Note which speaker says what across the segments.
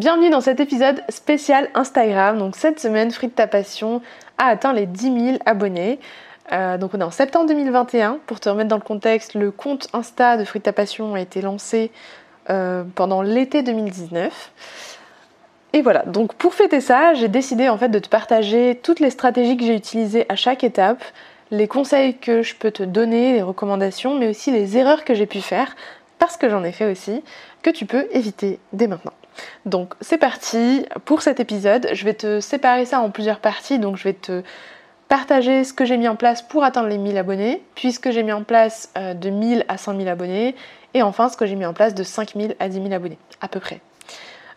Speaker 1: Bienvenue dans cet épisode spécial Instagram. Donc cette semaine, Free de ta passion a atteint les 10 000 abonnés. Euh, donc on est en septembre 2021. Pour te remettre dans le contexte, le compte Insta de Free de ta passion a été lancé euh, pendant l'été 2019. Et voilà, donc pour fêter ça, j'ai décidé en fait de te partager toutes les stratégies que j'ai utilisées à chaque étape, les conseils que je peux te donner, les recommandations, mais aussi les erreurs que j'ai pu faire, parce que j'en ai fait aussi, que tu peux éviter dès maintenant. Donc c'est parti pour cet épisode. Je vais te séparer ça en plusieurs parties. Donc je vais te partager ce que j'ai mis en place pour atteindre les 1000 abonnés, puis ce que j'ai mis en place euh, de 1000 à 5000 abonnés, et enfin ce que j'ai mis en place de 5000 à 10 000 abonnés, à peu près.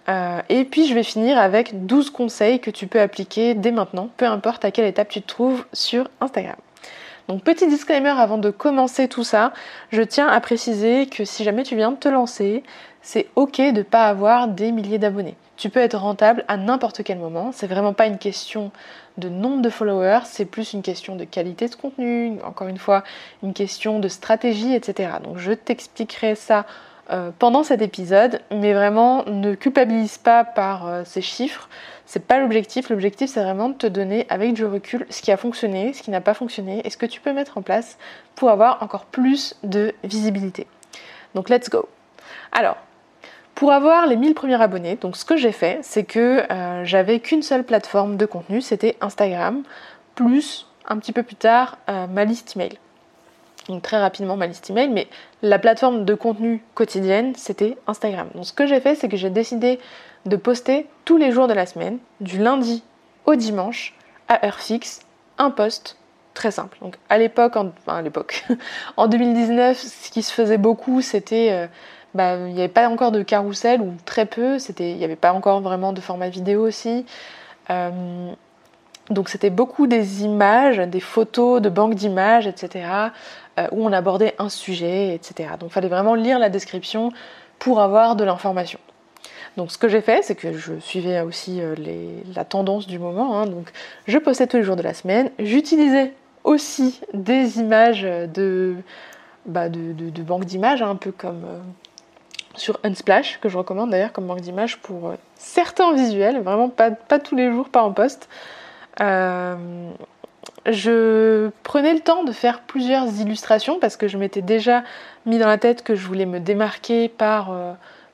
Speaker 1: Euh, et puis je vais finir avec 12 conseils que tu peux appliquer dès maintenant, peu importe à quelle étape tu te trouves sur Instagram. Donc petit disclaimer avant de commencer tout ça, je tiens à préciser que si jamais tu viens de te lancer, c'est ok de ne pas avoir des milliers d'abonnés. Tu peux être rentable à n'importe quel moment. C'est vraiment pas une question de nombre de followers, c'est plus une question de qualité de contenu, encore une fois, une question de stratégie, etc. Donc je t'expliquerai ça euh, pendant cet épisode, mais vraiment ne culpabilise pas par euh, ces chiffres. C'est pas l'objectif. L'objectif c'est vraiment de te donner avec du recul ce qui a fonctionné, ce qui n'a pas fonctionné et ce que tu peux mettre en place pour avoir encore plus de visibilité. Donc let's go. Alors, pour avoir les 1000 premiers abonnés, donc ce que j'ai fait, c'est que euh, j'avais qu'une seule plateforme de contenu, c'était Instagram, plus un petit peu plus tard euh, ma liste email. Donc très rapidement ma liste email, mais la plateforme de contenu quotidienne, c'était Instagram. Donc ce que j'ai fait, c'est que j'ai décidé de poster tous les jours de la semaine, du lundi au dimanche, à heure fixe, un post très simple. Donc à l'époque, en, enfin, à l'époque, en 2019, ce qui se faisait beaucoup, c'était euh, bah, il n'y avait pas encore de carrousel ou très peu, il n'y avait pas encore vraiment de format vidéo aussi. Euh, donc c'était beaucoup des images, des photos de banques d'images, etc. Euh, où on abordait un sujet, etc. Donc il fallait vraiment lire la description pour avoir de l'information. Donc ce que j'ai fait, c'est que je suivais aussi euh, la tendance du moment. Hein. donc je postais tous les jours de la semaine. J'utilisais aussi des images de, bah, de, banques d'images, hein, un peu comme sur Unsplash, que je recommande d'ailleurs comme banque d'images pour euh, certains visuels, vraiment pas, tous les jours, pas en poste. Euh, je prenais le temps de faire plusieurs illustrations parce que je m'étais déjà mis dans la tête que je voulais me démarquer par, euh,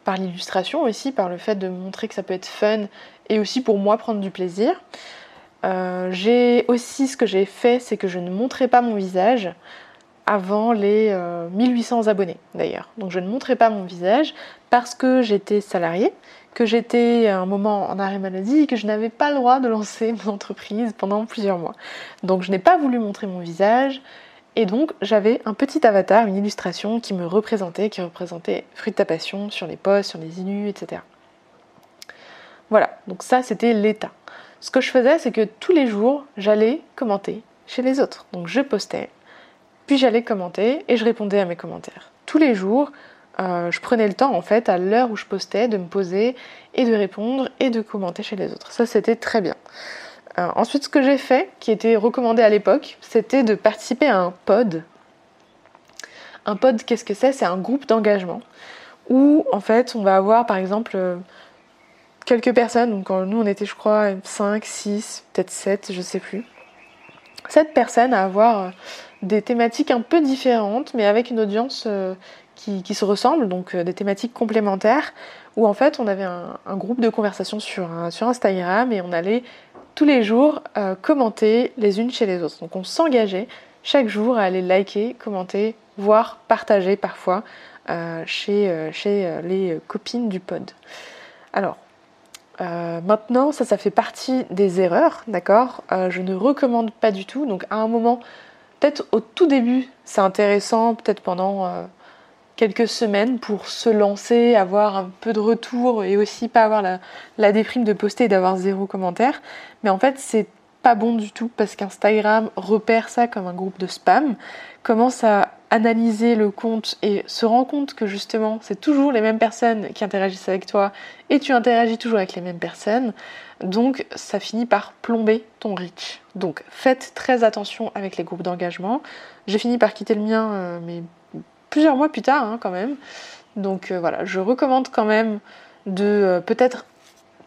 Speaker 1: par l'illustration aussi, par le fait de montrer que ça peut être fun et aussi pour moi prendre du plaisir. j'ai aussi ce que j'ai fait, c'est que je ne montrais pas mon visage avant les 1800 euh, abonnés d'ailleurs. Donc je ne montrais pas mon visage parce que j'étais salariée, que j'étais à un moment en arrêt maladie et que je n'avais pas le droit de lancer mon entreprise pendant plusieurs mois. Donc je n'ai pas voulu montrer mon visage et donc j'avais un petit avatar, une illustration qui me représentait, qui représentait Fruit de ta passion sur les posts, sur les inus, etc. Voilà, donc ça c'était l'état. Ce que je faisais, c'est que tous les jours, j'allais commenter chez les autres. Donc je postais puis j'allais commenter et je répondais à mes commentaires. Tous les jours, euh, je prenais le temps en fait à l'heure où je postais de me poser et de répondre et de commenter chez les autres. Ça c'était très bien. Euh, ensuite ce que j'ai fait, qui était recommandé à l'époque, c'était de participer à un pod. Un pod qu'est-ce que c'est? C'est un groupe d'engagement où en fait on va avoir par exemple euh, quelques personnes, donc nous on était je crois 5, 6, peut-être 7, je sais plus. 7 personnes à avoir des thématiques un peu différentes, mais avec une audience euh, qui, se ressemble, donc euh, des thématiques complémentaires, où en fait on avait un, groupe de conversation sur, sur Instagram et on allait tous les jours commenter les unes chez les autres. Donc on s'engageait chaque jour à aller liker, commenter, voire partager parfois chez, chez les copines du pod. Alors, maintenant, ça, ça fait partie des erreurs, d'accord? Je ne recommande pas du tout. Donc, à un moment, peut-être au tout début, c'est intéressant, peut-être pendant euh, quelques semaines pour se lancer, avoir un peu de retour et aussi pas avoir la, déprime de poster et d'avoir zéro commentaire. Mais en fait, c'est pas bon du tout parce qu'Instagram repère ça comme un groupe de spam, commence à analyser le compte et se rend compte que justement c'est toujours les mêmes personnes qui interagissent avec toi et tu interagis toujours avec les mêmes personnes. Donc ça finit par plomber ton reach. Donc faites très attention avec les groupes d'engagement. J'ai fini par quitter le mien, euh, mais plusieurs mois plus tard hein, quand même. Donc euh, voilà, je recommande quand même de euh, peut-être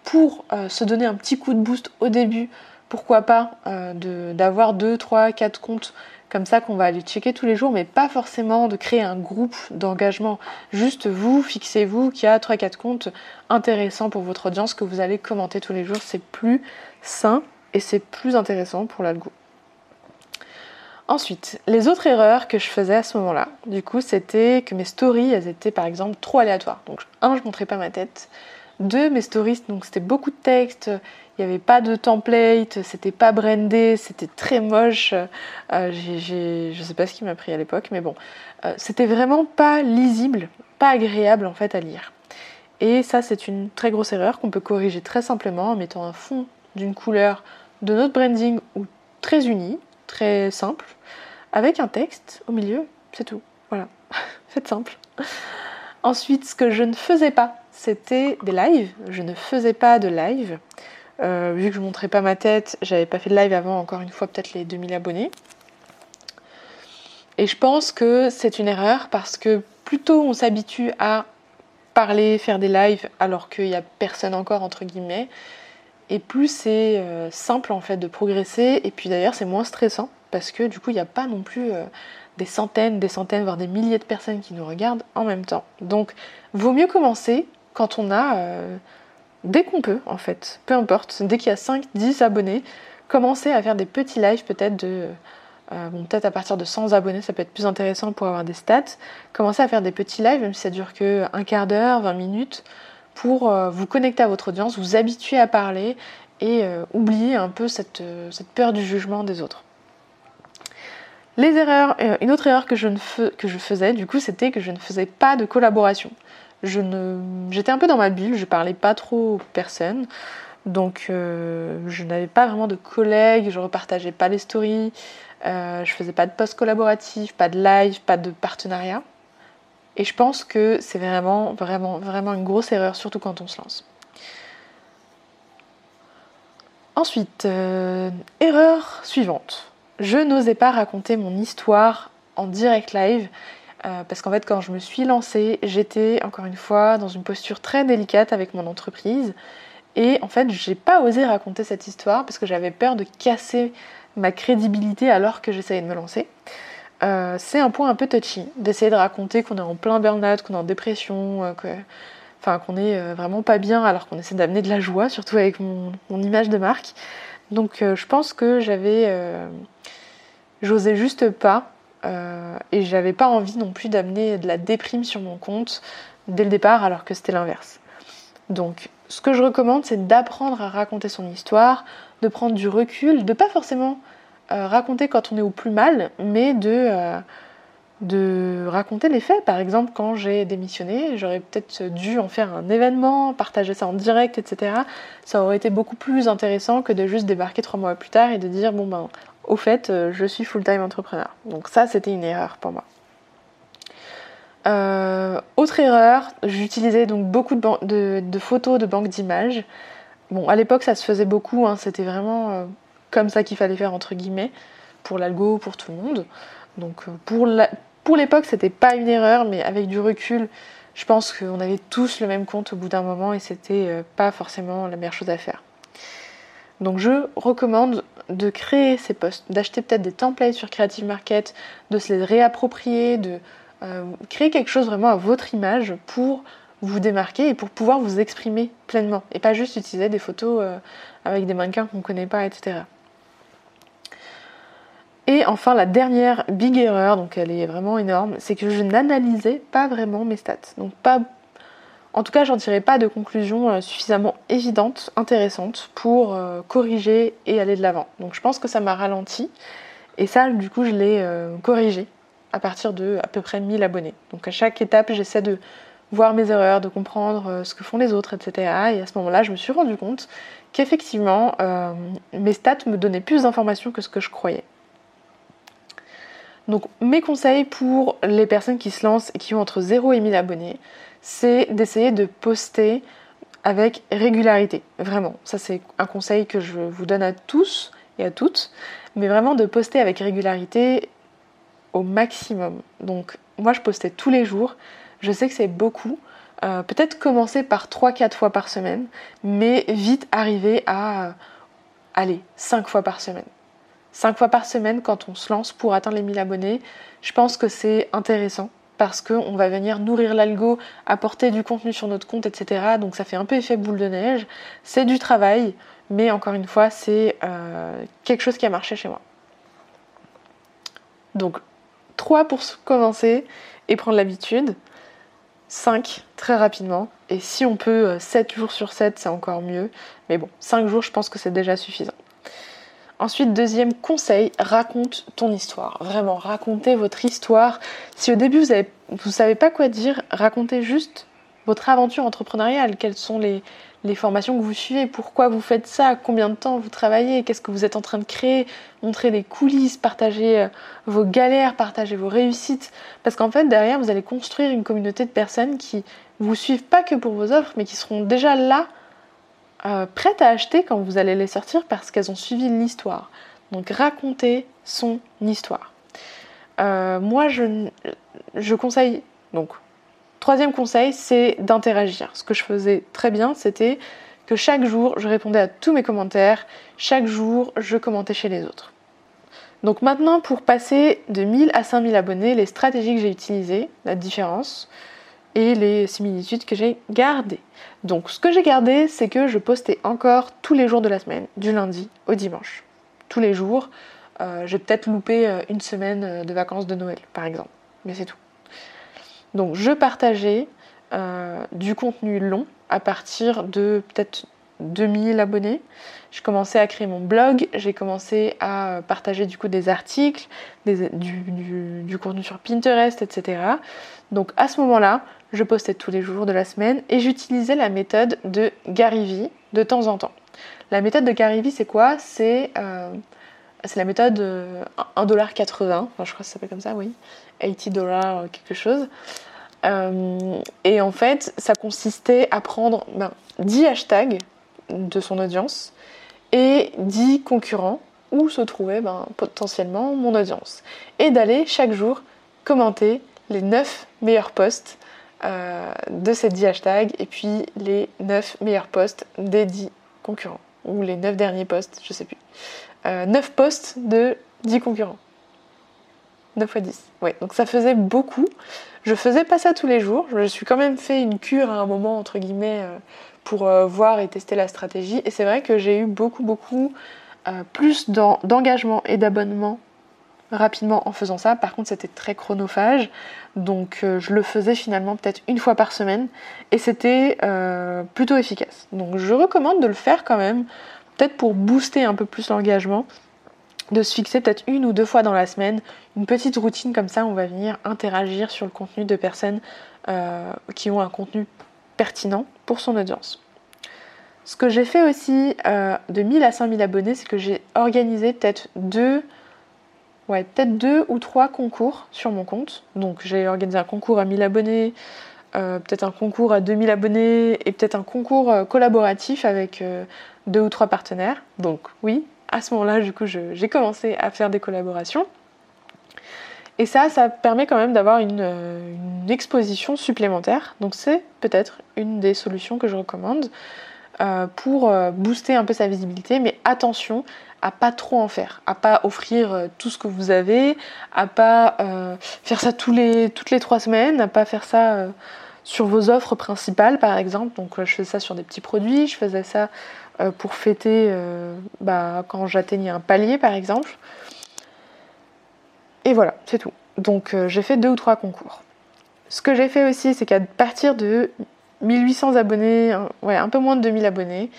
Speaker 1: pour se donner un petit coup de boost au début, pourquoi pas d'avoir 2, 3, 4 comptes comme ça qu'on va aller checker tous les jours, mais pas forcément de créer un groupe d'engagement. Juste vous, fixez-vous qu'il y a 3-4 comptes intéressants pour votre audience que vous allez commenter tous les jours. C'est plus sain et c'est plus intéressant pour l'algo. Ensuite, les autres erreurs que je faisais à ce moment-là, du coup, c'était que mes stories, elles étaient par exemple trop aléatoires. Donc, un, je montrais pas ma tête. Deux, mes stories, donc c'était beaucoup de texte, il n'y avait pas de template, c'était pas brandé, c'était très moche. Euh, je ne sais pas ce qui m'a pris à l'époque, mais bon, euh, c'était vraiment pas lisible, pas agréable en fait à lire. Et ça, c'est une très grosse erreur qu'on peut corriger très simplement en mettant un fond d'une couleur de notre branding ou très uni, très simple, avec un texte au milieu, c'est tout. Voilà, faites simple. Ensuite, ce que je ne faisais pas, c'était des lives. Je ne faisais pas de live. Euh, vu que je montrais pas ma tête, j'avais pas fait de live avant, encore une fois, peut-être les 2000 abonnés. Et je pense que c'est une erreur parce que plutôt on s'habitue à parler, faire des lives alors qu'il n'y a personne encore, entre guillemets, et plus c'est euh, simple en fait de progresser. Et puis d'ailleurs, c'est moins stressant parce que du coup, il n'y a pas non plus euh, des centaines, des centaines, voire des milliers de personnes qui nous regardent en même temps. Donc, vaut mieux commencer quand on a dès qu'on peut en fait, peu importe, dès qu'il y a 5, 10 abonnés, commencer à faire des petits lives peut-être de... Euh, bon, peut-être à partir de 100 abonnés, ça peut être plus intéressant pour avoir des stats. Commencer à faire des petits lives, même si ça dure que un quart d'heure, 20 minutes, pour euh, vous connecter à votre audience, vous habituer à parler et euh, oublier un peu cette, cette, peur du jugement des autres. Les erreurs, une autre erreur que je, ne faisais, du coup, c'était que je ne faisais pas de collaboration je ne, j'étais un peu dans ma bulle, je parlais pas trop aux personnes, donc euh, je n'avais pas vraiment de collègues, je repartageais pas les stories, euh, je faisais pas de post collaboratif, pas de live, pas de partenariat. Et je pense que c'est vraiment, vraiment, vraiment une grosse erreur, surtout quand on se lance. Ensuite, euh, erreur suivante. Je n'osais pas raconter mon histoire en direct live euh, parce qu'en fait, quand je me suis lancée, j'étais encore une fois dans une posture très délicate avec mon entreprise. Et en fait, j'ai pas osé raconter cette histoire parce que j'avais peur de casser ma crédibilité alors que j'essayais de me lancer. Euh, c'est un point un peu touchy d'essayer de raconter qu'on est en plein burn-out, qu'on est en dépression, euh, enfin qu'on est vraiment pas bien alors qu'on essaie d'amener de la joie, surtout avec mon, mon image de marque. Donc je pense que j'avais. J'osais juste pas euh, et j'avais pas envie non plus d'amener de la déprime sur mon compte dès le départ alors que c'était l'inverse. Donc ce que je recommande c'est d'apprendre à raconter son histoire, de prendre du recul, de pas forcément euh, raconter quand on est au plus mal, mais de, euh, de raconter les faits. Par exemple quand j'ai démissionné, j'aurais peut-être dû en faire un événement, partager ça en direct, etc. Ça aurait été beaucoup plus intéressant que de juste débarquer trois mois plus tard et de dire bon ben au fait, euh, je suis full-time entrepreneur. Donc ça, c'était une erreur pour moi. Autre erreur, j'utilisais donc beaucoup de, photos de banques d'images. Bon, à l'époque, ça se faisait beaucoup, hein. c'était vraiment comme ça qu'il fallait faire, entre guillemets, pour l'algo, pour tout le monde. Donc pour, pour l'époque, c'était pas une erreur, mais avec du recul, je pense qu'on avait tous le même compte au bout d'un moment et c'était pas forcément la meilleure chose à faire. Donc je recommande de créer ces posts, d'acheter peut-être des templates sur Creative Market, de se les réapproprier, de euh, créer quelque chose vraiment à votre image pour vous démarquer et pour pouvoir vous exprimer pleinement et pas juste utiliser des photos euh, avec des mannequins qu'on ne connaît pas, etc. Et enfin, la dernière big erreur, donc elle est vraiment énorme, c'est que je n'analysais pas vraiment mes stats. Donc pas, en tout cas, j'en tirais pas de conclusion euh, suffisamment évidente, intéressante pour euh, corriger et aller de l'avant. Donc je pense que ça m'a ralenti et ça, du coup, je l'ai corrigé à partir de à peu près 1000 abonnés. Donc à chaque étape, j'essaie de voir mes erreurs, de comprendre euh, ce que font les autres, etc. Et à ce moment-là, je me suis rendu compte qu'effectivement, euh, mes stats me donnaient plus d'informations que ce que je croyais. Donc mes conseils pour les personnes qui se lancent et qui ont entre 0 et 1000 abonnés, c'est d'essayer de poster avec régularité. Vraiment, ça c'est un conseil que je vous donne à tous et à toutes, mais vraiment de poster avec régularité au maximum. Donc moi je postais tous les jours, je sais que c'est beaucoup. Euh, peut-être commencer par 3-4 fois par semaine, mais vite arriver à, euh, aller 5 fois par semaine. 5 fois par semaine quand on se lance pour atteindre les 1000 abonnés, je pense que c'est intéressant parce qu'on va venir nourrir l'algo, apporter du contenu sur notre compte, etc. Donc ça fait un peu effet boule de neige. C'est du travail, mais encore une fois, c'est euh, quelque chose qui a marché chez moi. Donc 3 pour commencer et prendre l'habitude. 5 très rapidement. Et si on peut 7 euh, jours sur 7, c'est encore mieux. Mais bon, 5 jours, je pense que c'est déjà suffisant. Ensuite, deuxième conseil, raconte ton histoire. Vraiment, racontez votre histoire. Si au début vous ne savez pas quoi dire, racontez juste votre aventure entrepreneuriale. Quelles sont les, formations que vous suivez, pourquoi vous faites ça, combien de temps vous travaillez, qu'est-ce que vous êtes en train de créer, montrer les coulisses, partager euh, vos galères, partager vos réussites. Parce qu'en fait, derrière, vous allez construire une communauté de personnes qui vous suivent pas que pour vos offres, mais qui seront déjà là, euh, prêtes à acheter quand vous allez les sortir parce qu'elles ont suivi l'histoire. Donc racontez son histoire. Euh, moi, je, je conseille donc Troisième conseil, c'est d'interagir. Ce que je faisais très bien, c'était que chaque jour, je répondais à tous mes commentaires, chaque jour, je commentais chez les autres. Donc maintenant, pour passer de 1000 à 5000 abonnés, les stratégies que j'ai utilisées, la différence, et les similitudes que j'ai gardées. Donc ce que j'ai gardé, c'est que je postais encore tous les jours de la semaine, du lundi au dimanche. Tous les jours. Euh, j'ai peut-être loupé euh, une semaine euh, de vacances de Noël, par exemple. Mais c'est tout. Donc je partageais du contenu long à partir de peut-être 2000 abonnés. Je commençais à créer mon blog, j'ai commencé à partager du coup des articles, du, contenu sur Pinterest, etc. Donc à ce moment-là, je postais tous les jours de la semaine et j'utilisais la méthode de Gary Vee de temps en temps. La méthode de Gary Vee, c'est quoi? C'est euh, la méthode 1,80$, euh, enfin, je crois que ça s'appelle comme ça, oui. 80 dollars, quelque chose. Euh, et en fait, ça consistait à prendre ben, 10 hashtags de son audience et 10 concurrents où se trouvait ben, potentiellement mon audience. Et d'aller chaque jour commenter les 9 meilleurs posts euh, de ces 10 hashtags et puis les 9 meilleurs posts des 10 concurrents. Ou les 9 derniers posts, je sais plus. 9 euh, posts de 10 concurrents. 9 x 10. Ouais, donc ça faisait beaucoup. Je faisais pas ça tous les jours. Je me suis quand même fait une cure à un moment, entre guillemets, euh, pour euh, voir et tester la stratégie. Et c'est vrai que j'ai eu beaucoup, beaucoup euh, plus d'engagement et d'abonnement rapidement en faisant ça. Par contre, c'était très chronophage. Donc, je le faisais finalement peut-être une fois par semaine. Et c'était plutôt efficace. Donc, je recommande de le faire quand même. Peut-être pour booster un peu plus l'engagement de se fixer peut-être une ou deux fois dans la semaine une petite routine comme ça, on va venir interagir sur le contenu de personnes euh, qui ont un contenu pertinent pour son audience. Ce que j'ai fait aussi euh, de 1000 à 5000 abonnés, c'est que j'ai organisé peut-être deux, ouais, peut-être deux ou trois concours sur mon compte. Donc j'ai organisé un concours à 1000 abonnés, euh, peut-être un concours à 2000 abonnés et peut-être un concours collaboratif avec deux ou trois partenaires. Donc oui, à ce moment-là, du coup, j'ai commencé à faire des collaborations. Et ça, ça permet quand même d'avoir une, exposition supplémentaire. Donc c'est peut-être une des solutions que je recommande euh, pour euh, booster un peu sa visibilité. Mais attention à pas trop en faire, à pas offrir euh, tout ce que vous avez, à pas faire ça tous les, toutes les trois semaines, à pas faire ça sur vos offres principales par exemple. Donc je faisais ça sur des petits produits, je faisais ça pour fêter bah, quand j'atteignais un palier par exemple. Et voilà, c'est tout. Donc j'ai fait deux ou trois concours. Ce que j'ai fait aussi, c'est qu'à partir de 1800 abonnés, ouais, un peu moins de 2000 abonnés,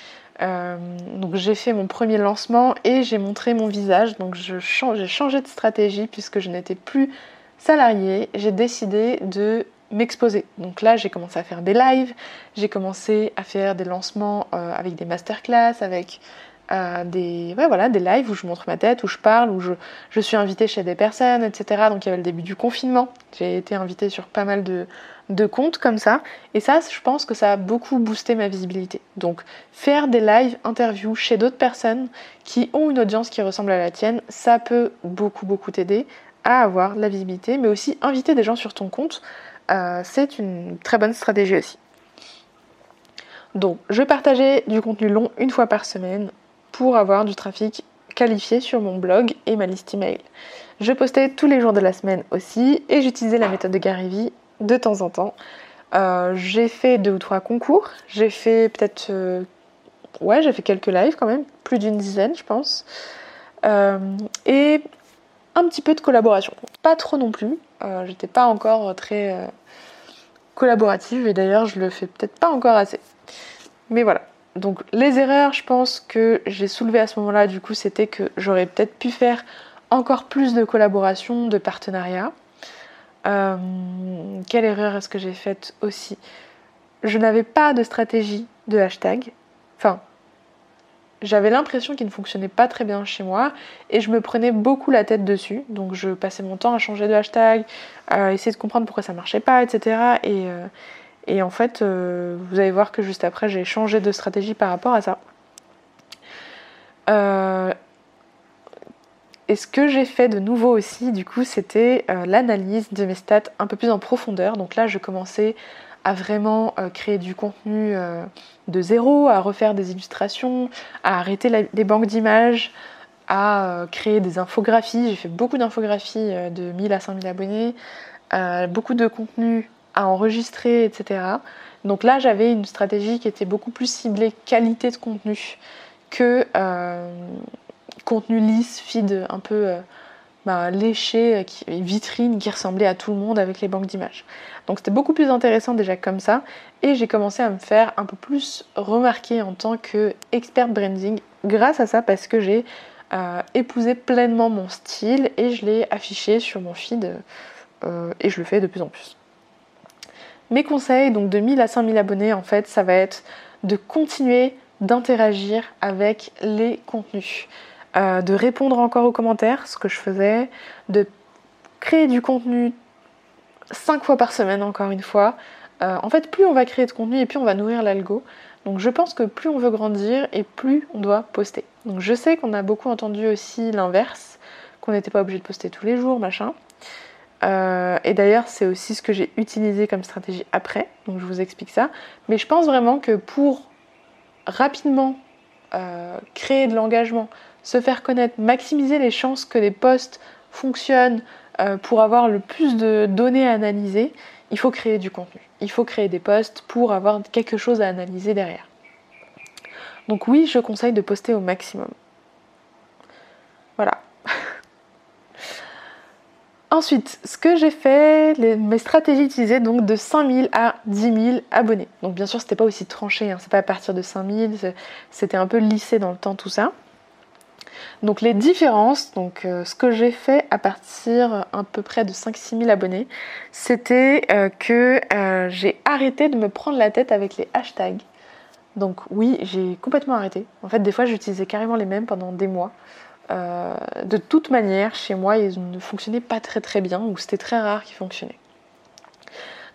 Speaker 1: euh, donc j'ai fait mon premier lancement et j'ai montré mon visage. Donc j'ai changé de stratégie puisque je n'étais plus salariée. J'ai décidé de m'exposer. Donc là j'ai commencé à faire des lives, j'ai commencé à faire des lancements euh, avec des masterclass, avec des, voilà, des lives où je montre ma tête, où je parle, où je, suis invitée chez des personnes, etc. Donc il y avait le début du confinement. J'ai été invitée sur pas mal de, de comptes comme ça. Et ça, je pense que ça a beaucoup boosté ma visibilité. Donc faire des lives, interviews chez d'autres personnes qui ont une audience qui ressemble à la tienne, ça peut beaucoup, beaucoup t'aider à avoir la visibilité, mais aussi inviter des gens sur ton compte. Euh, c'est une très bonne stratégie aussi. Donc, je partageais du contenu long une fois par semaine pour avoir du trafic qualifié sur mon blog et ma liste email. Je postais tous les jours de la semaine aussi et j'utilisais la méthode de Gary Vee de temps en temps. Euh, j'ai fait deux ou trois concours, j'ai fait peut-être... Euh, ouais, j'ai fait quelques lives quand même, plus d'une dizaine je pense. Euh, et un petit peu de collaboration. Pas trop non plus, j'étais pas encore très collaborative et d'ailleurs je le fais peut-être pas encore assez. Mais voilà, donc les erreurs, je pense que j'ai soulevé à ce moment-là, du coup, c'était que j'aurais peut-être pu faire encore plus de collaboration, de partenariat. Euh, quelle erreur est-ce que j'ai faite aussi? Je n'avais pas de stratégie de hashtag. Enfin, j'avais l'impression qu'il ne fonctionnait pas très bien chez moi et je me prenais beaucoup la tête dessus. Donc je passais mon temps à changer de hashtag, à essayer de comprendre pourquoi ça marchait pas, etc. Et, et en fait, euh, vous allez voir que juste après, j'ai changé de stratégie par rapport à ça. Euh, et ce que j'ai fait de nouveau aussi, du coup, c'était euh, l'analyse de mes stats un peu plus en profondeur. Donc là, je commençais à vraiment créer du contenu de zéro, à refaire des illustrations, à arrêter les banques d'images, à créer des infographies. J'ai fait beaucoup d'infographies de 1000 à 5000 abonnés, beaucoup de contenu à enregistrer, etc. Donc là, j'avais une stratégie qui était beaucoup plus ciblée qualité de contenu que euh, contenu lisse, feed un peu euh, bah, léché, euh, vitrine qui ressemblait à tout le monde avec les banques d'images. Donc c'était beaucoup plus intéressant déjà comme ça et j'ai commencé à me faire un peu plus remarquer en tant qu'expert branding grâce à ça parce que j'ai épousé pleinement mon style et je l'ai affiché sur mon feed et je le fais de plus en plus. Mes conseils, donc de 1000 à 5000 abonnés, en fait, ça va être de continuer d'interagir avec les contenus, euh, de répondre encore aux commentaires, ce que je faisais, de créer du contenu 5 fois par semaine, encore une fois. Euh, en fait, plus on va créer de contenu et plus on va nourrir l'algo. Donc je pense que plus on veut grandir et plus on doit poster. Donc je sais qu'on a beaucoup entendu aussi l'inverse, qu'on n'était pas obligé de poster tous les jours, machin. Euh, et d'ailleurs, c'est aussi ce que j'ai utilisé comme stratégie après, donc je vous explique ça. Mais je pense vraiment que pour rapidement euh, créer de l'engagement, se faire connaître, maximiser les chances que les posts fonctionnent euh, pour avoir le plus de données à analyser, il faut créer du contenu. Il faut créer des posts pour avoir quelque chose à analyser derrière. Donc oui, je conseille de poster au maximum. Voilà. Ensuite, ce que j'ai fait, mes stratégies utilisées donc de 5000 à 10 000 abonnés. Donc bien sûr, c'était pas aussi tranché, hein, c'est pas à partir de 5000, c'était un peu lissé dans le temps tout ça. Donc les différences, donc euh, ce que j'ai fait à partir à peu près de 5-6 000 abonnés, c'était euh, que euh, j'ai arrêté de me prendre la tête avec les hashtags. Donc oui, j'ai complètement arrêté. En fait, des fois, j'utilisais carrément les mêmes pendant des mois. Euh, de toute manière, chez moi, ils ne fonctionnaient pas très très bien, ou c'était très rare qu'ils fonctionnaient.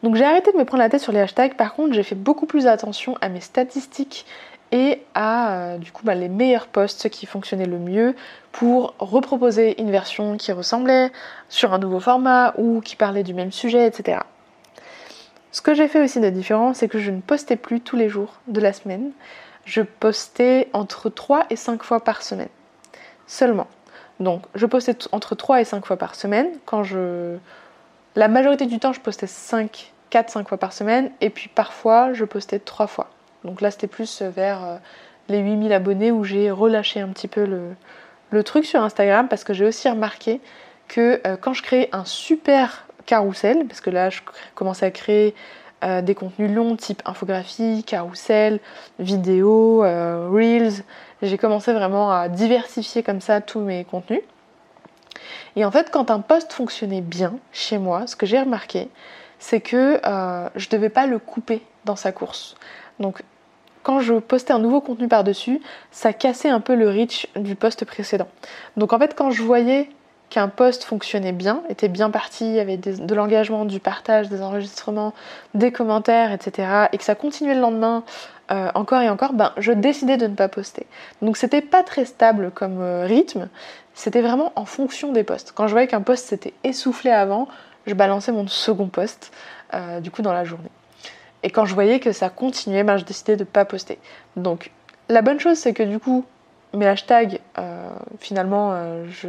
Speaker 1: Donc j'ai arrêté de me prendre la tête sur les hashtags, par contre j'ai fait beaucoup plus attention à mes statistiques et à euh, du coup bah, les meilleurs posts qui fonctionnaient le mieux pour reproposer une version qui ressemblait sur un nouveau format ou qui parlait du même sujet, etc. Ce que j'ai fait aussi de différent, c'est que je ne postais plus tous les jours de la semaine. Je postais entre 3 et 5 fois par semaine seulement. Donc je postais entre 3 et 5 fois par semaine. Quand je... La majorité du temps, je postais 5 4-5 fois par semaine. Et puis parfois, je postais 3 fois. Donc là, c'était plus vers les 8000 abonnés où j'ai relâché un petit peu le, truc sur Instagram parce que j'ai aussi remarqué que quand je crée un super carrousel, parce que là, je commençais à créer euh, des contenus longs type infographie, carousel, vidéo, euh, reels. J'ai commencé vraiment à diversifier comme ça tous mes contenus. Et en fait, quand un post fonctionnait bien chez moi, ce que j'ai remarqué, c'est que euh, je ne devais pas le couper dans sa course. Donc, quand je postais un nouveau contenu par-dessus, ça cassait un peu le reach du post précédent. Donc, en fait, quand je voyais qu'un post fonctionnait bien, était bien parti, avait de l'engagement, du partage, des enregistrements, des commentaires, etc. et que ça continuait le lendemain euh, encore et encore, ben, je décidais de ne pas poster. Donc c'était pas très stable comme euh, rythme, c'était vraiment en fonction des posts. Quand je voyais qu'un post s'était essoufflé avant, je balançais mon second post euh, du coup dans la journée. Et quand je voyais que ça continuait, ben, je décidais de ne pas poster. Donc la bonne chose c'est que du coup mes hashtags, finalement, je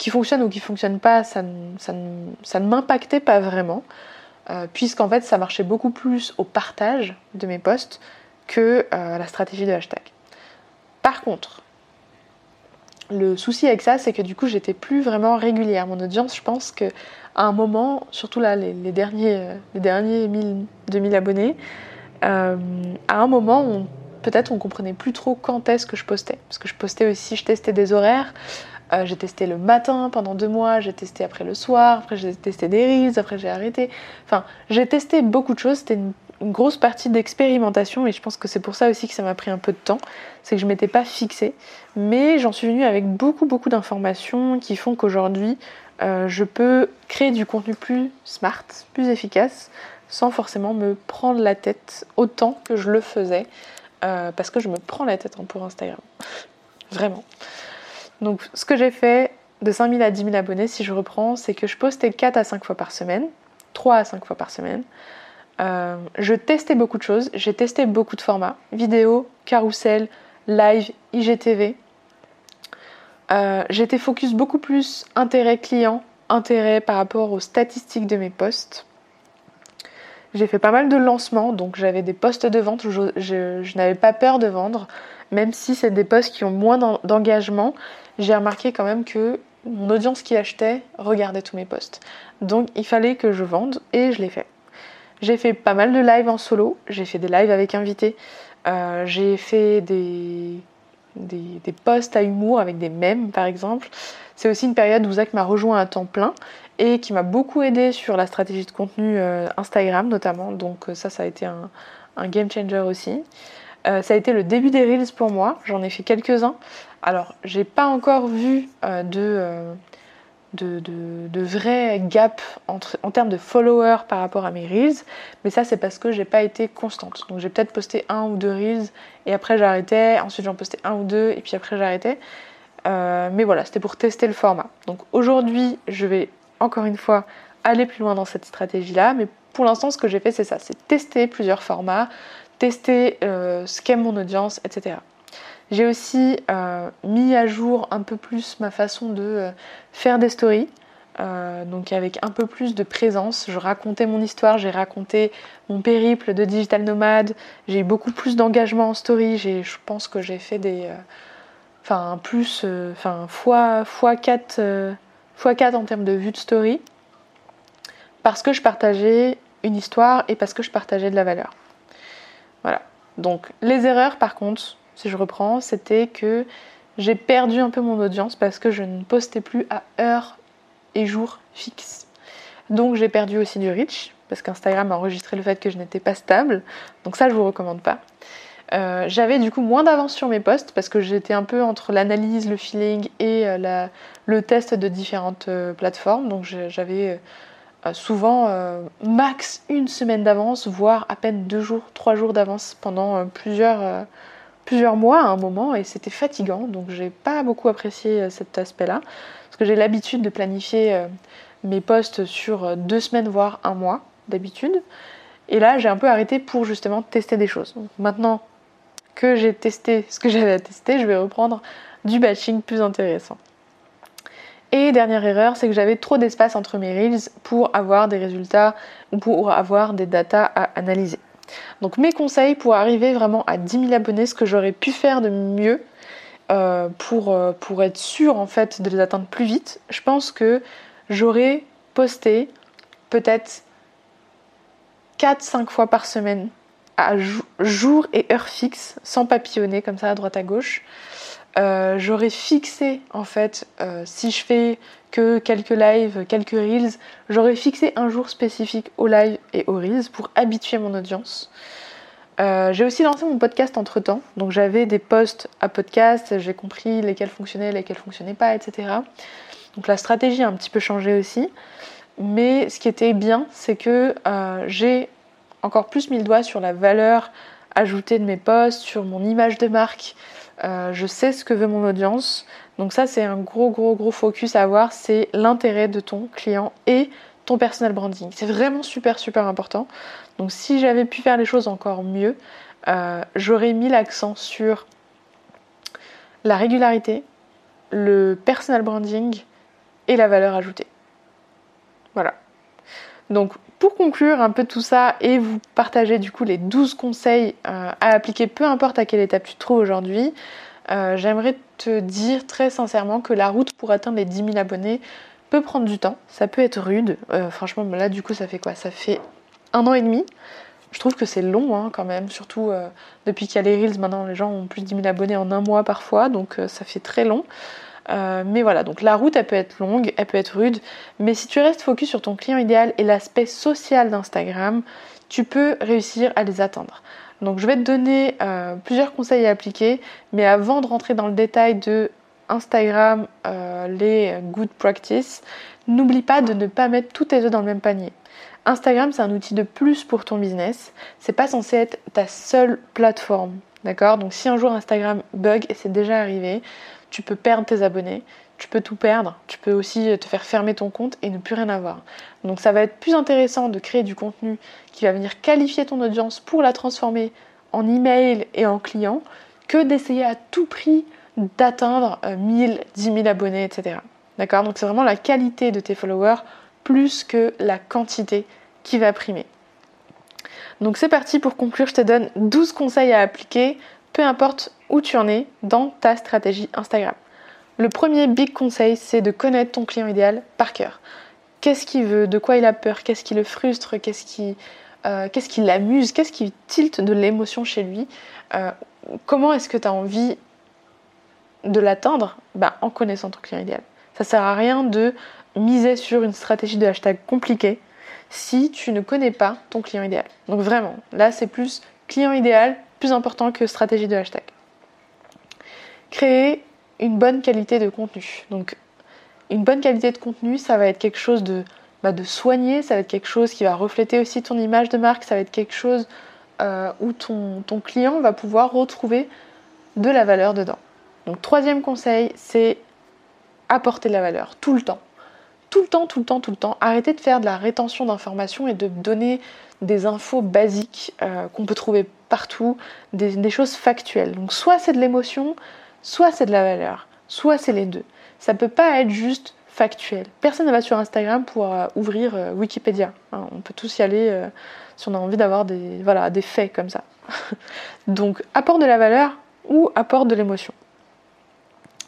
Speaker 1: qui fonctionne ou qui fonctionne pas, ça ne, m'impactait pas vraiment, euh, puisqu'en fait ça marchait beaucoup plus au partage de mes posts que euh, la stratégie de hashtag. Par contre, le souci avec ça, c'est que du coup j'étais plus vraiment régulière. Mon audience, je pense que à un moment, surtout là les, derniers, euh, les derniers 1000, 2000 abonnés, à un moment peut-être on comprenait plus trop quand est-ce que je postais. Parce que je postais aussi, je testais des horaires. Euh, j'ai testé le matin pendant deux mois, j'ai testé après le soir, après j'ai testé des reels, après j'ai arrêté. Enfin, j'ai testé beaucoup de choses. C'était une, grosse partie d'expérimentation et je pense que c'est pour ça aussi que ça m'a pris un peu de temps. C'est que je m'étais pas fixée. Mais j'en suis venue avec beaucoup, beaucoup d'informations qui font qu'aujourd'hui, euh, je peux créer du contenu plus smart, plus efficace, sans forcément me prendre la tête autant que je le faisais. Euh, parce que je me prends la tête pour Instagram. Vraiment. Donc ce que j'ai fait de 5000 à 10 000 abonnés, si je reprends, c'est que je postais 4 à 5 fois par semaine, 3 à 5 fois par semaine. Euh, je testais beaucoup de choses, j'ai testé beaucoup de formats, vidéo, carousel, live, IGTV. Euh, j'étais focus beaucoup plus intérêt client, intérêt par rapport aux statistiques de mes posts. J'ai fait pas mal de lancements, donc j'avais des postes de vente, je n'avais pas peur de vendre, même si c'est des posts qui ont moins d'engagement, j'ai remarqué quand même que mon audience qui achetait regardait tous mes posts. Donc il fallait que je vende et je l'ai fait. J'ai fait pas mal de lives en solo, j'ai fait des lives avec invités, euh, j'ai fait des, des, posts à humour avec des mèmes par exemple. C'est aussi une période où Zach m'a rejoint à temps plein et qui m'a beaucoup aidé sur la stratégie de contenu euh, Instagram notamment. Donc euh, ça, ça a été un, un game changer aussi. Ça a été le début des Reels pour moi, j'en ai fait quelques-uns. Alors, j'ai pas encore vu euh, euh, de, de, vrai gap en termes de followers par rapport à mes reels, mais ça c'est parce que j'ai pas été constante. Donc j'ai peut-être posté un ou deux reels et après j'arrêtais, ensuite j'en postais un ou deux et puis après j'arrêtais. Euh, mais voilà, c'était pour tester le format. Donc aujourd'hui, je vais encore une fois aller plus loin dans cette stratégie-là, mais pour l'instant, ce que j'ai fait, c'est ça, c'est tester plusieurs formats, tester ce qu'aime mon audience, etc. J'ai aussi euh, mis à jour un peu plus ma façon de euh, faire des stories. Euh, donc avec un peu plus de présence. Je racontais mon histoire, j'ai raconté mon périple de digital nomade, j'ai eu beaucoup plus d'engagement en story, je pense que j'ai fait des... Enfin plus... Enfin fois, fois, 4, fois 4 en termes de vues de story. Parce que je partageais une histoire et parce que je partageais de la valeur. Voilà. Donc les erreurs par contre, si je reprends, c'était que j'ai perdu un peu mon audience parce que je ne postais plus à heure et jour fixe. Donc j'ai perdu aussi du reach parce qu'Instagram a enregistré le fait que je n'étais pas stable. Donc ça, je vous recommande pas. Euh, j'avais du coup moins d'avance sur mes posts parce que j'étais un peu entre l'analyse, le feeling et euh, le test de différentes euh, plateformes. Donc j'avais souvent max une semaine d'avance, voire à peine deux jours, trois jours d'avance pendant plusieurs plusieurs mois à un moment et c'était fatigant, donc j'ai pas beaucoup apprécié euh, cet aspect-là, parce que j'ai l'habitude de planifier euh, mes posts sur euh, deux semaines voire un mois d'habitude, et là j'ai un peu arrêté pour justement tester des choses. maintenant que j'ai testé ce que j'avais à tester, je vais reprendre du batching plus intéressant. Et dernière erreur, c'est que j'avais trop d'espace entre mes reels pour avoir des résultats ou pour avoir des datas à analyser. Donc mes conseils pour arriver vraiment à 10 000 abonnés, ce que j'aurais pu faire de mieux euh, pour, euh, pour être sûr en fait de les atteindre plus vite, je pense que j'aurais posté peut-être 4-5 fois par semaine à jour et heure fixe, sans papillonner comme ça à droite à gauche. Euh, j'aurais fixé en fait, si je fais que quelques lives, quelques reels, j'aurais fixé un jour spécifique au live et aux reels pour habituer mon audience. Euh, j'ai aussi lancé mon podcast entre temps, donc j'avais des posts à podcast, j'ai compris lesquels fonctionnaient, lesquels fonctionnaient pas, etc. Donc la stratégie a un petit peu changé aussi, mais ce qui était bien, c'est que euh, j'ai encore plus mis le doigt sur la valeur ajoutée de mes posts, sur mon image de marque. Euh, je sais ce que veut mon audience, donc ça c'est un gros gros gros focus à avoir, c'est l'intérêt de ton client et ton personal branding. C'est vraiment super super important. Donc si j'avais pu faire les choses encore mieux, euh, j'aurais mis l'accent sur la régularité, le personal branding et la valeur ajoutée. Voilà. Donc pour conclure un peu tout ça et vous partager du coup les 12 conseils euh, à appliquer, peu importe à quelle étape tu te trouves aujourd'hui, euh, j'aimerais te dire très sincèrement que la route pour atteindre les 10 000 abonnés peut prendre du temps, ça peut être rude. franchement là du coup ça fait quoi? Ça fait un an et demi. Je trouve que c'est long hein, quand même, surtout euh, depuis qu'il y a les Reels, maintenant les gens ont plus de 10 000 abonnés en un mois parfois, donc euh, ça fait très long. Euh, mais voilà, donc la route elle peut être longue, elle peut être rude, mais si tu restes focus sur ton client idéal et l'aspect social d'Instagram, tu peux réussir à les atteindre. Donc je vais te donner plusieurs conseils à appliquer, mais avant de rentrer dans le détail de Instagram, les good practice, n'oublie pas de ne pas mettre tous tes œufs dans le même panier. Instagram, c'est un outil de plus pour ton business. C'est pas censé être ta seule plateforme. D'accord? Donc si un jour Instagram bug, et c'est déjà arrivé, tu peux perdre tes abonnés, tu peux tout perdre, tu peux aussi te faire fermer ton compte et ne plus rien avoir. Donc ça va être plus intéressant de créer du contenu qui va venir qualifier ton audience pour la transformer en email et en client que d'essayer à tout prix d'atteindre 1000, 10 000 abonnés, etc. D'accord? Donc c'est vraiment la qualité de tes followers plus que la quantité qui va primer. Donc c'est parti pour conclure, je te donne 12 conseils à appliquer, peu importe où tu en es dans ta stratégie Instagram. Le premier big conseil, c'est de connaître ton client idéal par cœur. Qu'est-ce qu'il veut, de quoi il a peur, qu'est-ce qui le frustre, qu'est-ce qui, euh, l'amuse, qu'est-ce qui tilte de l'émotion chez lui, euh, comment est-ce que tu as envie de l'atteindre? Bah, En connaissant ton client idéal. Ça sert à rien de miser sur une stratégie de hashtag compliquée si tu ne connais pas ton client idéal. Donc vraiment, là c'est plus client idéal, plus important que stratégie de hashtag. Créer une bonne qualité de contenu. Donc une bonne qualité de contenu, ça va être quelque chose de, bah, de soigné, ça va être quelque chose qui va refléter aussi ton image de marque, ça va être quelque chose euh, où ton, ton client va pouvoir retrouver de la valeur dedans. Donc troisième conseil, c'est apporter de la valeur tout le temps tout le temps, tout le temps, tout le temps. Arrêtez de faire de la rétention d'informations et de donner des infos basiques euh, qu'on peut trouver partout, des, choses factuelles. Donc soit c'est de l'émotion, soit c'est de la valeur, soit c'est les deux. Ça peut pas être juste factuel. Personne ne va sur Instagram pour euh, ouvrir euh, Wikipédia. Hein. on peut tous y aller si on a envie d'avoir des, faits comme ça. Donc apporte de la valeur ou apporte de l'émotion.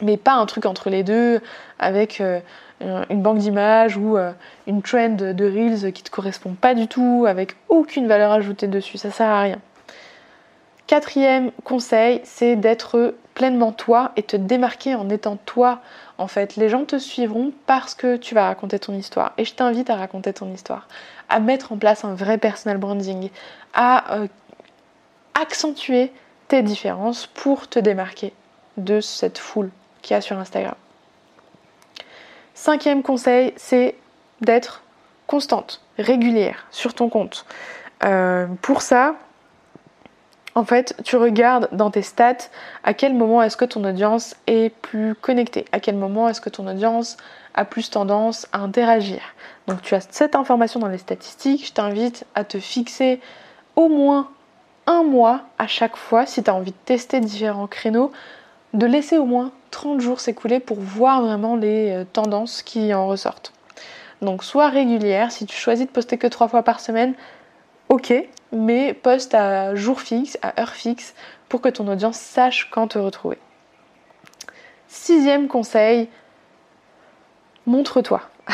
Speaker 1: Mais pas un truc entre les deux avec euh, une banque d'images ou euh, une trend de Reels qui ne te correspond pas du tout, avec aucune valeur ajoutée dessus, ça sert à rien. Quatrième conseil, c'est d'être pleinement toi et te démarquer en étant toi. En fait, les gens te suivront parce que tu vas raconter ton histoire. Et je t'invite à raconter ton histoire, à mettre en place un vrai personal branding, à euh, accentuer tes différences pour te démarquer de cette foule qu'il y a sur Instagram. Cinquième conseil, c'est d'être constante, régulière sur ton compte. Euh, pour ça, en fait, tu regardes dans tes stats à quel moment est-ce que ton audience est plus connectée, à quel moment est-ce que ton audience a plus tendance à interagir? Donc tu as cette information dans les statistiques, je t'invite à te fixer au moins un mois à chaque fois si tu as envie de tester différents créneaux de laisser au moins 30 jours s'écouler pour voir vraiment les euh, tendances qui en ressortent. Donc sois régulière, si tu choisis de poster que 3 fois par semaine, ok, mais poste à jour fixe, à heure fixe, pour que ton audience sache quand te retrouver. Sixième conseil, montre-toi.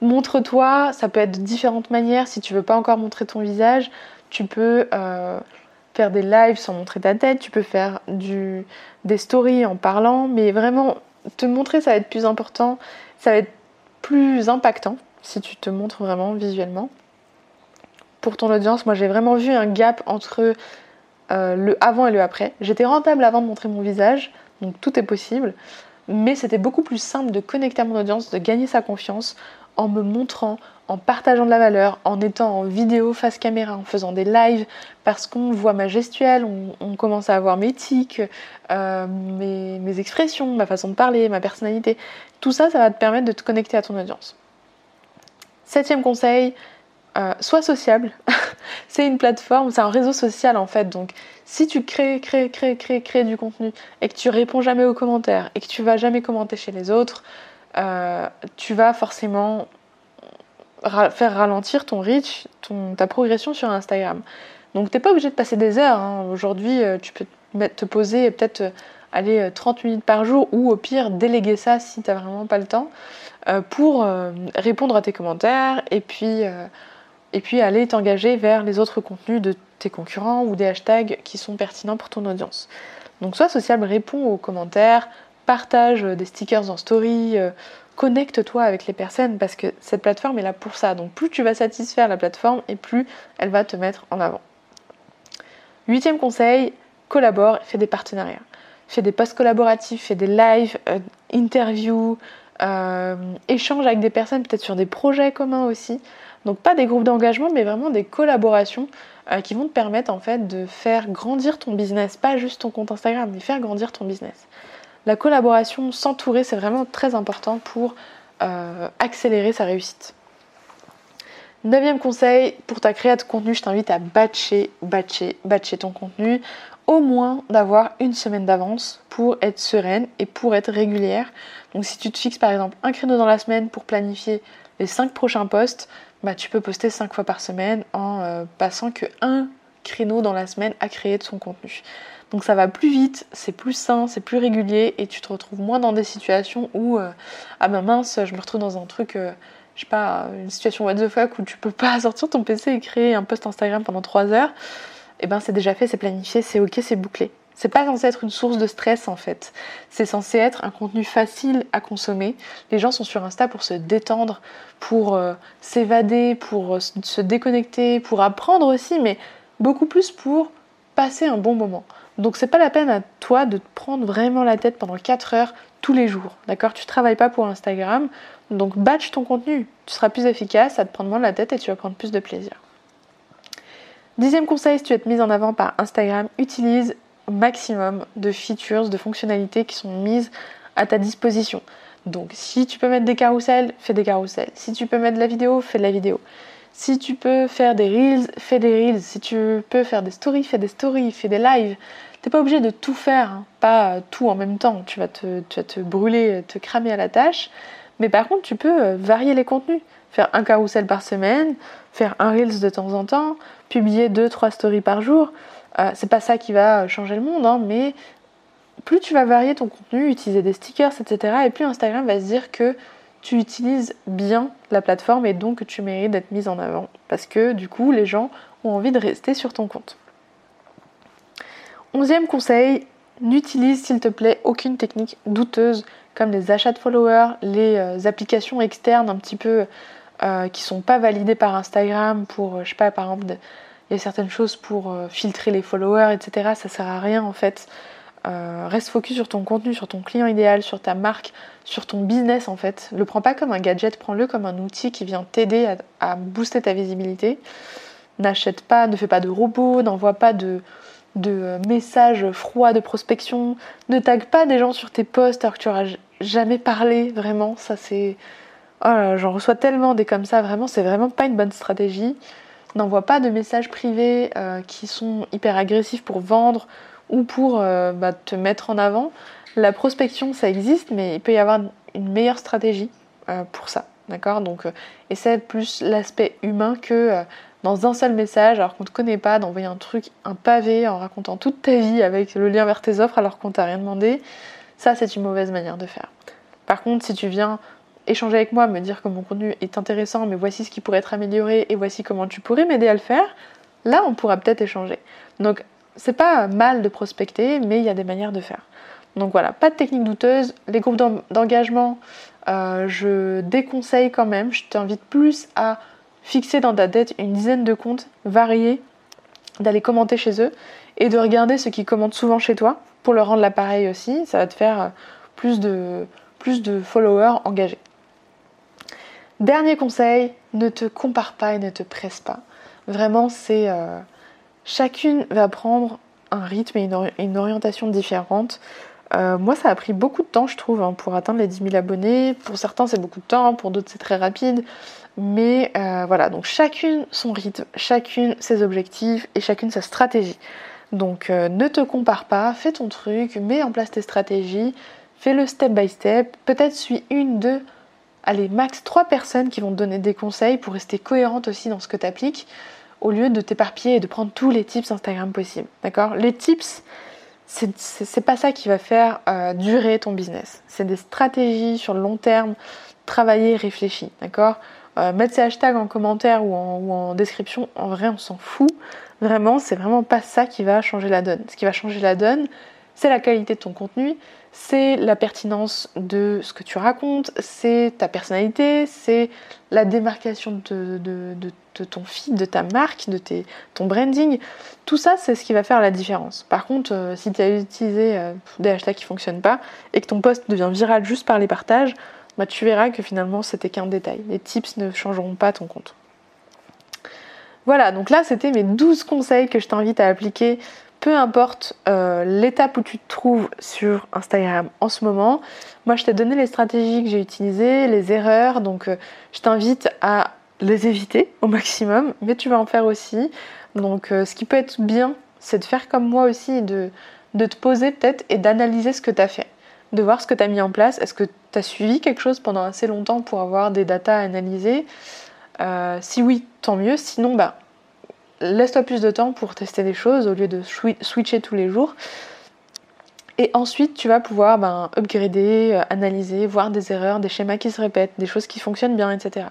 Speaker 1: montre-toi, ça peut être de différentes manières. Si tu veux pas encore montrer ton visage, tu peux euh, faire des lives sans montrer ta tête, tu peux faire des stories en parlant, mais vraiment te montrer ça va être plus important, ça va être plus impactant si tu te montres vraiment visuellement. Pour ton audience, moi j'ai vraiment vu un gap entre euh, le avant et le après. J'étais rentable avant de montrer mon visage, donc tout est possible, mais c'était beaucoup plus simple de connecter à mon audience, de gagner sa confiance en me montrant, en partageant de la valeur, en étant en vidéo face caméra, en faisant des lives, parce qu'on voit ma gestuelle, on, commence à avoir mes tics, euh, mes, expressions, ma façon de parler, ma personnalité. Tout ça, ça va te permettre de te connecter à ton audience. Septième conseil, euh, sois sociable. c'est une plateforme, c'est un réseau social en fait. Donc si tu crées, crées, crées, crées, crées du contenu et que tu réponds jamais aux commentaires et que tu vas jamais commenter chez les autres, euh, tu vas forcément faire ralentir ton reach, ton, ta progression sur Instagram. Donc t'es pas obligé de passer des heures. Hein. Aujourd'hui, euh, tu peux te poser et peut-être aller 30 minutes par jour ou au pire déléguer ça si t'as vraiment pas le temps pour répondre à tes commentaires et puis, et puis aller t'engager vers les autres contenus de tes concurrents ou des hashtags qui sont pertinents pour ton audience. Donc sois sociable, réponds aux commentaires, partage des stickers en story, euh, connecte-toi avec les personnes parce que cette plateforme est là pour ça. Donc plus tu vas satisfaire la plateforme et plus elle va te mettre en avant. Huitième conseil, collabore, fais des partenariats. Fais des posts collaboratifs, fais des lives, euh, interviews, euh, échange avec des personnes peut-être sur des projets communs aussi. Donc pas des groupes d'engagement mais vraiment des collaborations qui vont te permettre en fait de faire grandir ton business, pas juste ton compte Instagram, mais faire grandir ton business la collaboration, s'entourer, c'est vraiment très important pour euh, accélérer sa réussite. Neuvième conseil, pour ta création de contenu, je t'invite à batcher, batcher, batcher ton contenu, au moins d'avoir une semaine d'avance pour être sereine et pour être régulière. Donc si tu te fixes par exemple un créneau dans la semaine pour planifier les 5 prochains posts, bah, tu peux poster 5 fois par semaine en euh, passant que un créneau dans la semaine à créer de son contenu. Donc ça va plus vite, c'est plus sain, c'est plus régulier et tu te retrouves moins dans des situations où euh, ah ben mince, je me retrouve dans un truc, euh, je sais pas, une situation what the fuck où tu peux pas sortir ton PC et créer un post Instagram pendant 3 heures. Et eh ben c'est déjà fait, c'est planifié, c'est ok, c'est bouclé. C'est pas censé être une source de stress en fait. C'est censé être un contenu facile à consommer. Les gens sont sur Insta pour se détendre, pour euh, s'évader, pour se déconnecter, pour apprendre aussi, mais beaucoup plus pour passer un bon moment. Donc c'est pas la peine à toi de te prendre vraiment la tête pendant 4 heures tous les jours. D'accord? Tu travailles pas pour Instagram. Donc batch ton contenu. Tu seras plus efficace, ça te prendre moins la tête et tu vas prendre plus de plaisir. Dixième conseil, si tu veux être mise en avant par Instagram, utilise maximum de features, de fonctionnalités qui sont mises à ta disposition. Donc si tu peux mettre des carousels, fais des carousels. Si tu peux mettre de la vidéo, fais de la vidéo. Si tu peux faire des reels, fais des reels. Si tu peux faire des stories, fais des stories, fais des lives. T'es pas obligé de tout faire, hein. pas tout en même temps. Tu vas, te, tu vas te brûler, te cramer à la tâche. Mais par contre, tu peux euh, varier les contenus. Faire un carrousel par semaine, faire un reels de temps en temps, publier deux, trois stories par jour. Euh, c'est pas ça qui va changer le monde, hein, mais plus tu vas varier ton contenu, utiliser des stickers, etc., et plus Instagram va se dire que tu utilises bien la plateforme et donc que tu mérites d'être mise en avant. Parce que du coup, les gens ont envie de rester sur ton compte. Onzième conseil, n'utilise s'il te plaît aucune technique douteuse comme les achats de followers, les euh, applications externes un petit peu euh, qui sont pas validées par Instagram pour, je sais pas, par exemple, il y a certaines choses pour filtrer les followers, etc. Ça sert à rien en fait. Euh, reste focus sur ton contenu, sur ton client idéal, sur ta marque, sur ton business en fait. Le prends pas comme un gadget, prends-le comme un outil qui vient t'aider à, booster ta visibilité. N'achète pas, ne fais pas de robots, n'envoie pas de, de messages froids de prospection, ne tag pas des gens sur tes posts alors que tu auras jamais parlé, vraiment, ça c'est... Oh j'en reçois tellement des comme ça, vraiment, c'est vraiment pas une bonne stratégie. N'envoie pas de messages privés euh, qui sont hyper agressifs pour vendre ou pour bah, te mettre en avant. La prospection, ça existe, mais il peut y avoir une meilleure stratégie pour ça. D'accord? Donc, essaie plus l'aspect humain que dans un seul message, alors qu'on ne te connaît pas, d'envoyer un truc, un pavé en racontant toute ta vie avec le lien vers tes offres alors qu'on t'a rien demandé. Ça, c'est une mauvaise manière de faire. Par contre, si tu viens échanger avec moi, me dire que mon contenu est intéressant, mais voici ce qui pourrait être amélioré et voici comment tu pourrais m'aider à le faire, là, on pourra peut-être échanger. Donc, c'est pas mal de prospecter, mais il y a des manières de faire. Donc voilà, pas de technique douteuse. Les groupes d'engagement, euh, je déconseille quand même. Je t'invite plus à fixer dans ta tête une dizaine de comptes variés, d'aller commenter chez eux et de regarder ceux qui commentent souvent chez toi pour leur rendre l'appareil aussi. Ça va te faire euh, plus de, plus de followers engagés. Dernier conseil, ne te compare pas et ne te presse pas. Vraiment, c'est euh, chacune va prendre un rythme et une, orientation différente. Euh, moi, ça a pris beaucoup de temps, je trouve, hein, pour atteindre les 10 000 abonnés. Pour certains, c'est beaucoup de temps, pour d'autres, c'est très rapide. Mais euh, voilà, donc chacune son rythme, chacune ses objectifs et chacune sa stratégie. Donc ne te compare pas, fais ton truc, mets en place tes stratégies, fais-le step by step. Peut-être suis une, deux, allez, max trois personnes qui vont te donner des conseils pour rester cohérente aussi dans ce que tu appliques au lieu de t'éparpiller et de prendre tous les tips Instagram possibles. D'accord? Les tips, c'est pas ça qui va faire euh, durer ton business. C'est des stratégies sur le long terme, travailler, réfléchir. D'accord? Euh, Mettre ces hashtags en commentaire ou en, description, en vrai, on s'en fout. Vraiment, c'est vraiment pas ça qui va changer la donne. Ce qui va changer la donne, c'est la qualité de ton contenu, c'est la pertinence de ce que tu racontes, c'est ta personnalité, c'est la démarcation de, ton feed, de ta marque, de ton branding. Tout ça, c'est ce qui va faire la différence. Par contre, euh, si tu as utilisé euh, des hashtags qui ne fonctionnent pas et que ton post devient viral juste par les partages, bah, tu verras que finalement, c'était qu'un détail. Les tips ne changeront pas ton compte. Voilà, donc là, c'était mes 12 conseils que je t'invite à appliquer peu importe euh, l'étape où tu te trouves sur Instagram en ce moment. Moi, je t'ai donné les stratégies que j'ai utilisées, les erreurs, donc euh, je t'invite à les éviter au maximum, mais tu vas en faire aussi. Donc, euh, ce qui peut être bien, c'est de faire comme moi aussi, de, de te poser peut-être et d'analyser ce que tu as fait, de voir ce que tu as mis en place. Est-ce que tu as suivi quelque chose pendant assez longtemps pour avoir des datas à analyser? Si oui, tant mieux. Sinon, bah, laisse-toi plus de temps pour tester des choses au lieu de switcher tous les jours. Et ensuite, tu vas pouvoir ben, upgrader, euh, analyser, voir des erreurs, des schémas qui se répètent, des choses qui fonctionnent bien, etc.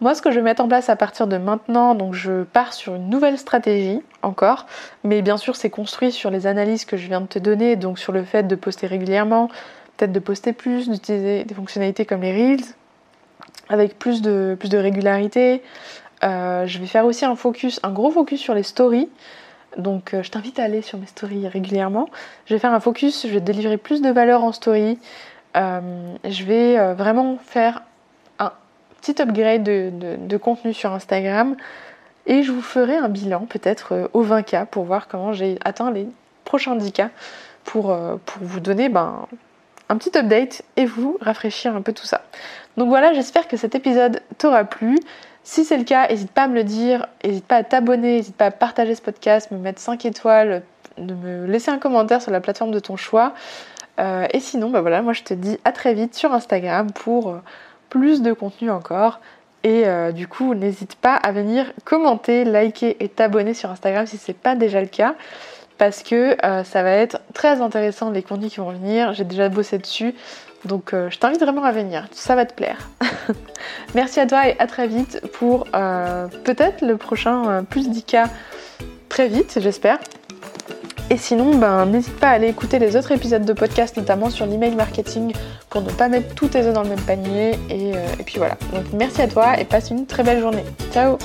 Speaker 1: Moi, ce que je vais mettre en place à partir de maintenant, donc je pars sur une nouvelle stratégie encore, mais bien sûr, c'est construit sur les analyses que je viens de te donner, donc sur le fait de poster régulièrement, peut-être de poster plus, d'utiliser des fonctionnalités comme les Reels, avec plus de, plus de régularité, euh, je vais faire aussi un focus, un gros focus sur les stories. Donc euh, je t'invite à aller sur mes stories régulièrement. Je vais faire un focus, je vais délivrer plus de valeur en story. Euh, je vais vraiment faire un petit upgrade de, contenu sur Instagram. Et je vous ferai un bilan peut-être au 20K pour voir comment j'ai atteint les prochains 10K pour, pour vous donner ben, un petit update et vous rafraîchir un peu tout ça. Donc voilà, j'espère que cet épisode t'aura plu. Si c'est le cas, n'hésite pas à me le dire, n'hésite pas à t'abonner, n'hésite pas à partager ce podcast, me mettre 5 étoiles, de me laisser un commentaire sur la plateforme de ton choix. Euh, et sinon, bah voilà, moi je te dis à très vite sur Instagram pour euh, plus de contenu encore. Et euh, du coup, n'hésite pas à venir commenter, liker et t'abonner sur Instagram si c'est pas déjà le cas. Parce que ça va être très intéressant les contenus qui vont venir. J'ai déjà bossé dessus. Donc euh, je t'invite vraiment à venir, ça va te plaire. Merci à toi et à très vite pour euh, peut-être le prochain euh, plus 10K très vite, j'espère. Et sinon, ben, n'hésite pas à aller écouter les autres épisodes de podcast, notamment sur l'email marketing, pour ne pas mettre tous tes œufs dans le même panier. Et puis voilà. Donc merci à toi et passe une très belle journée. Ciao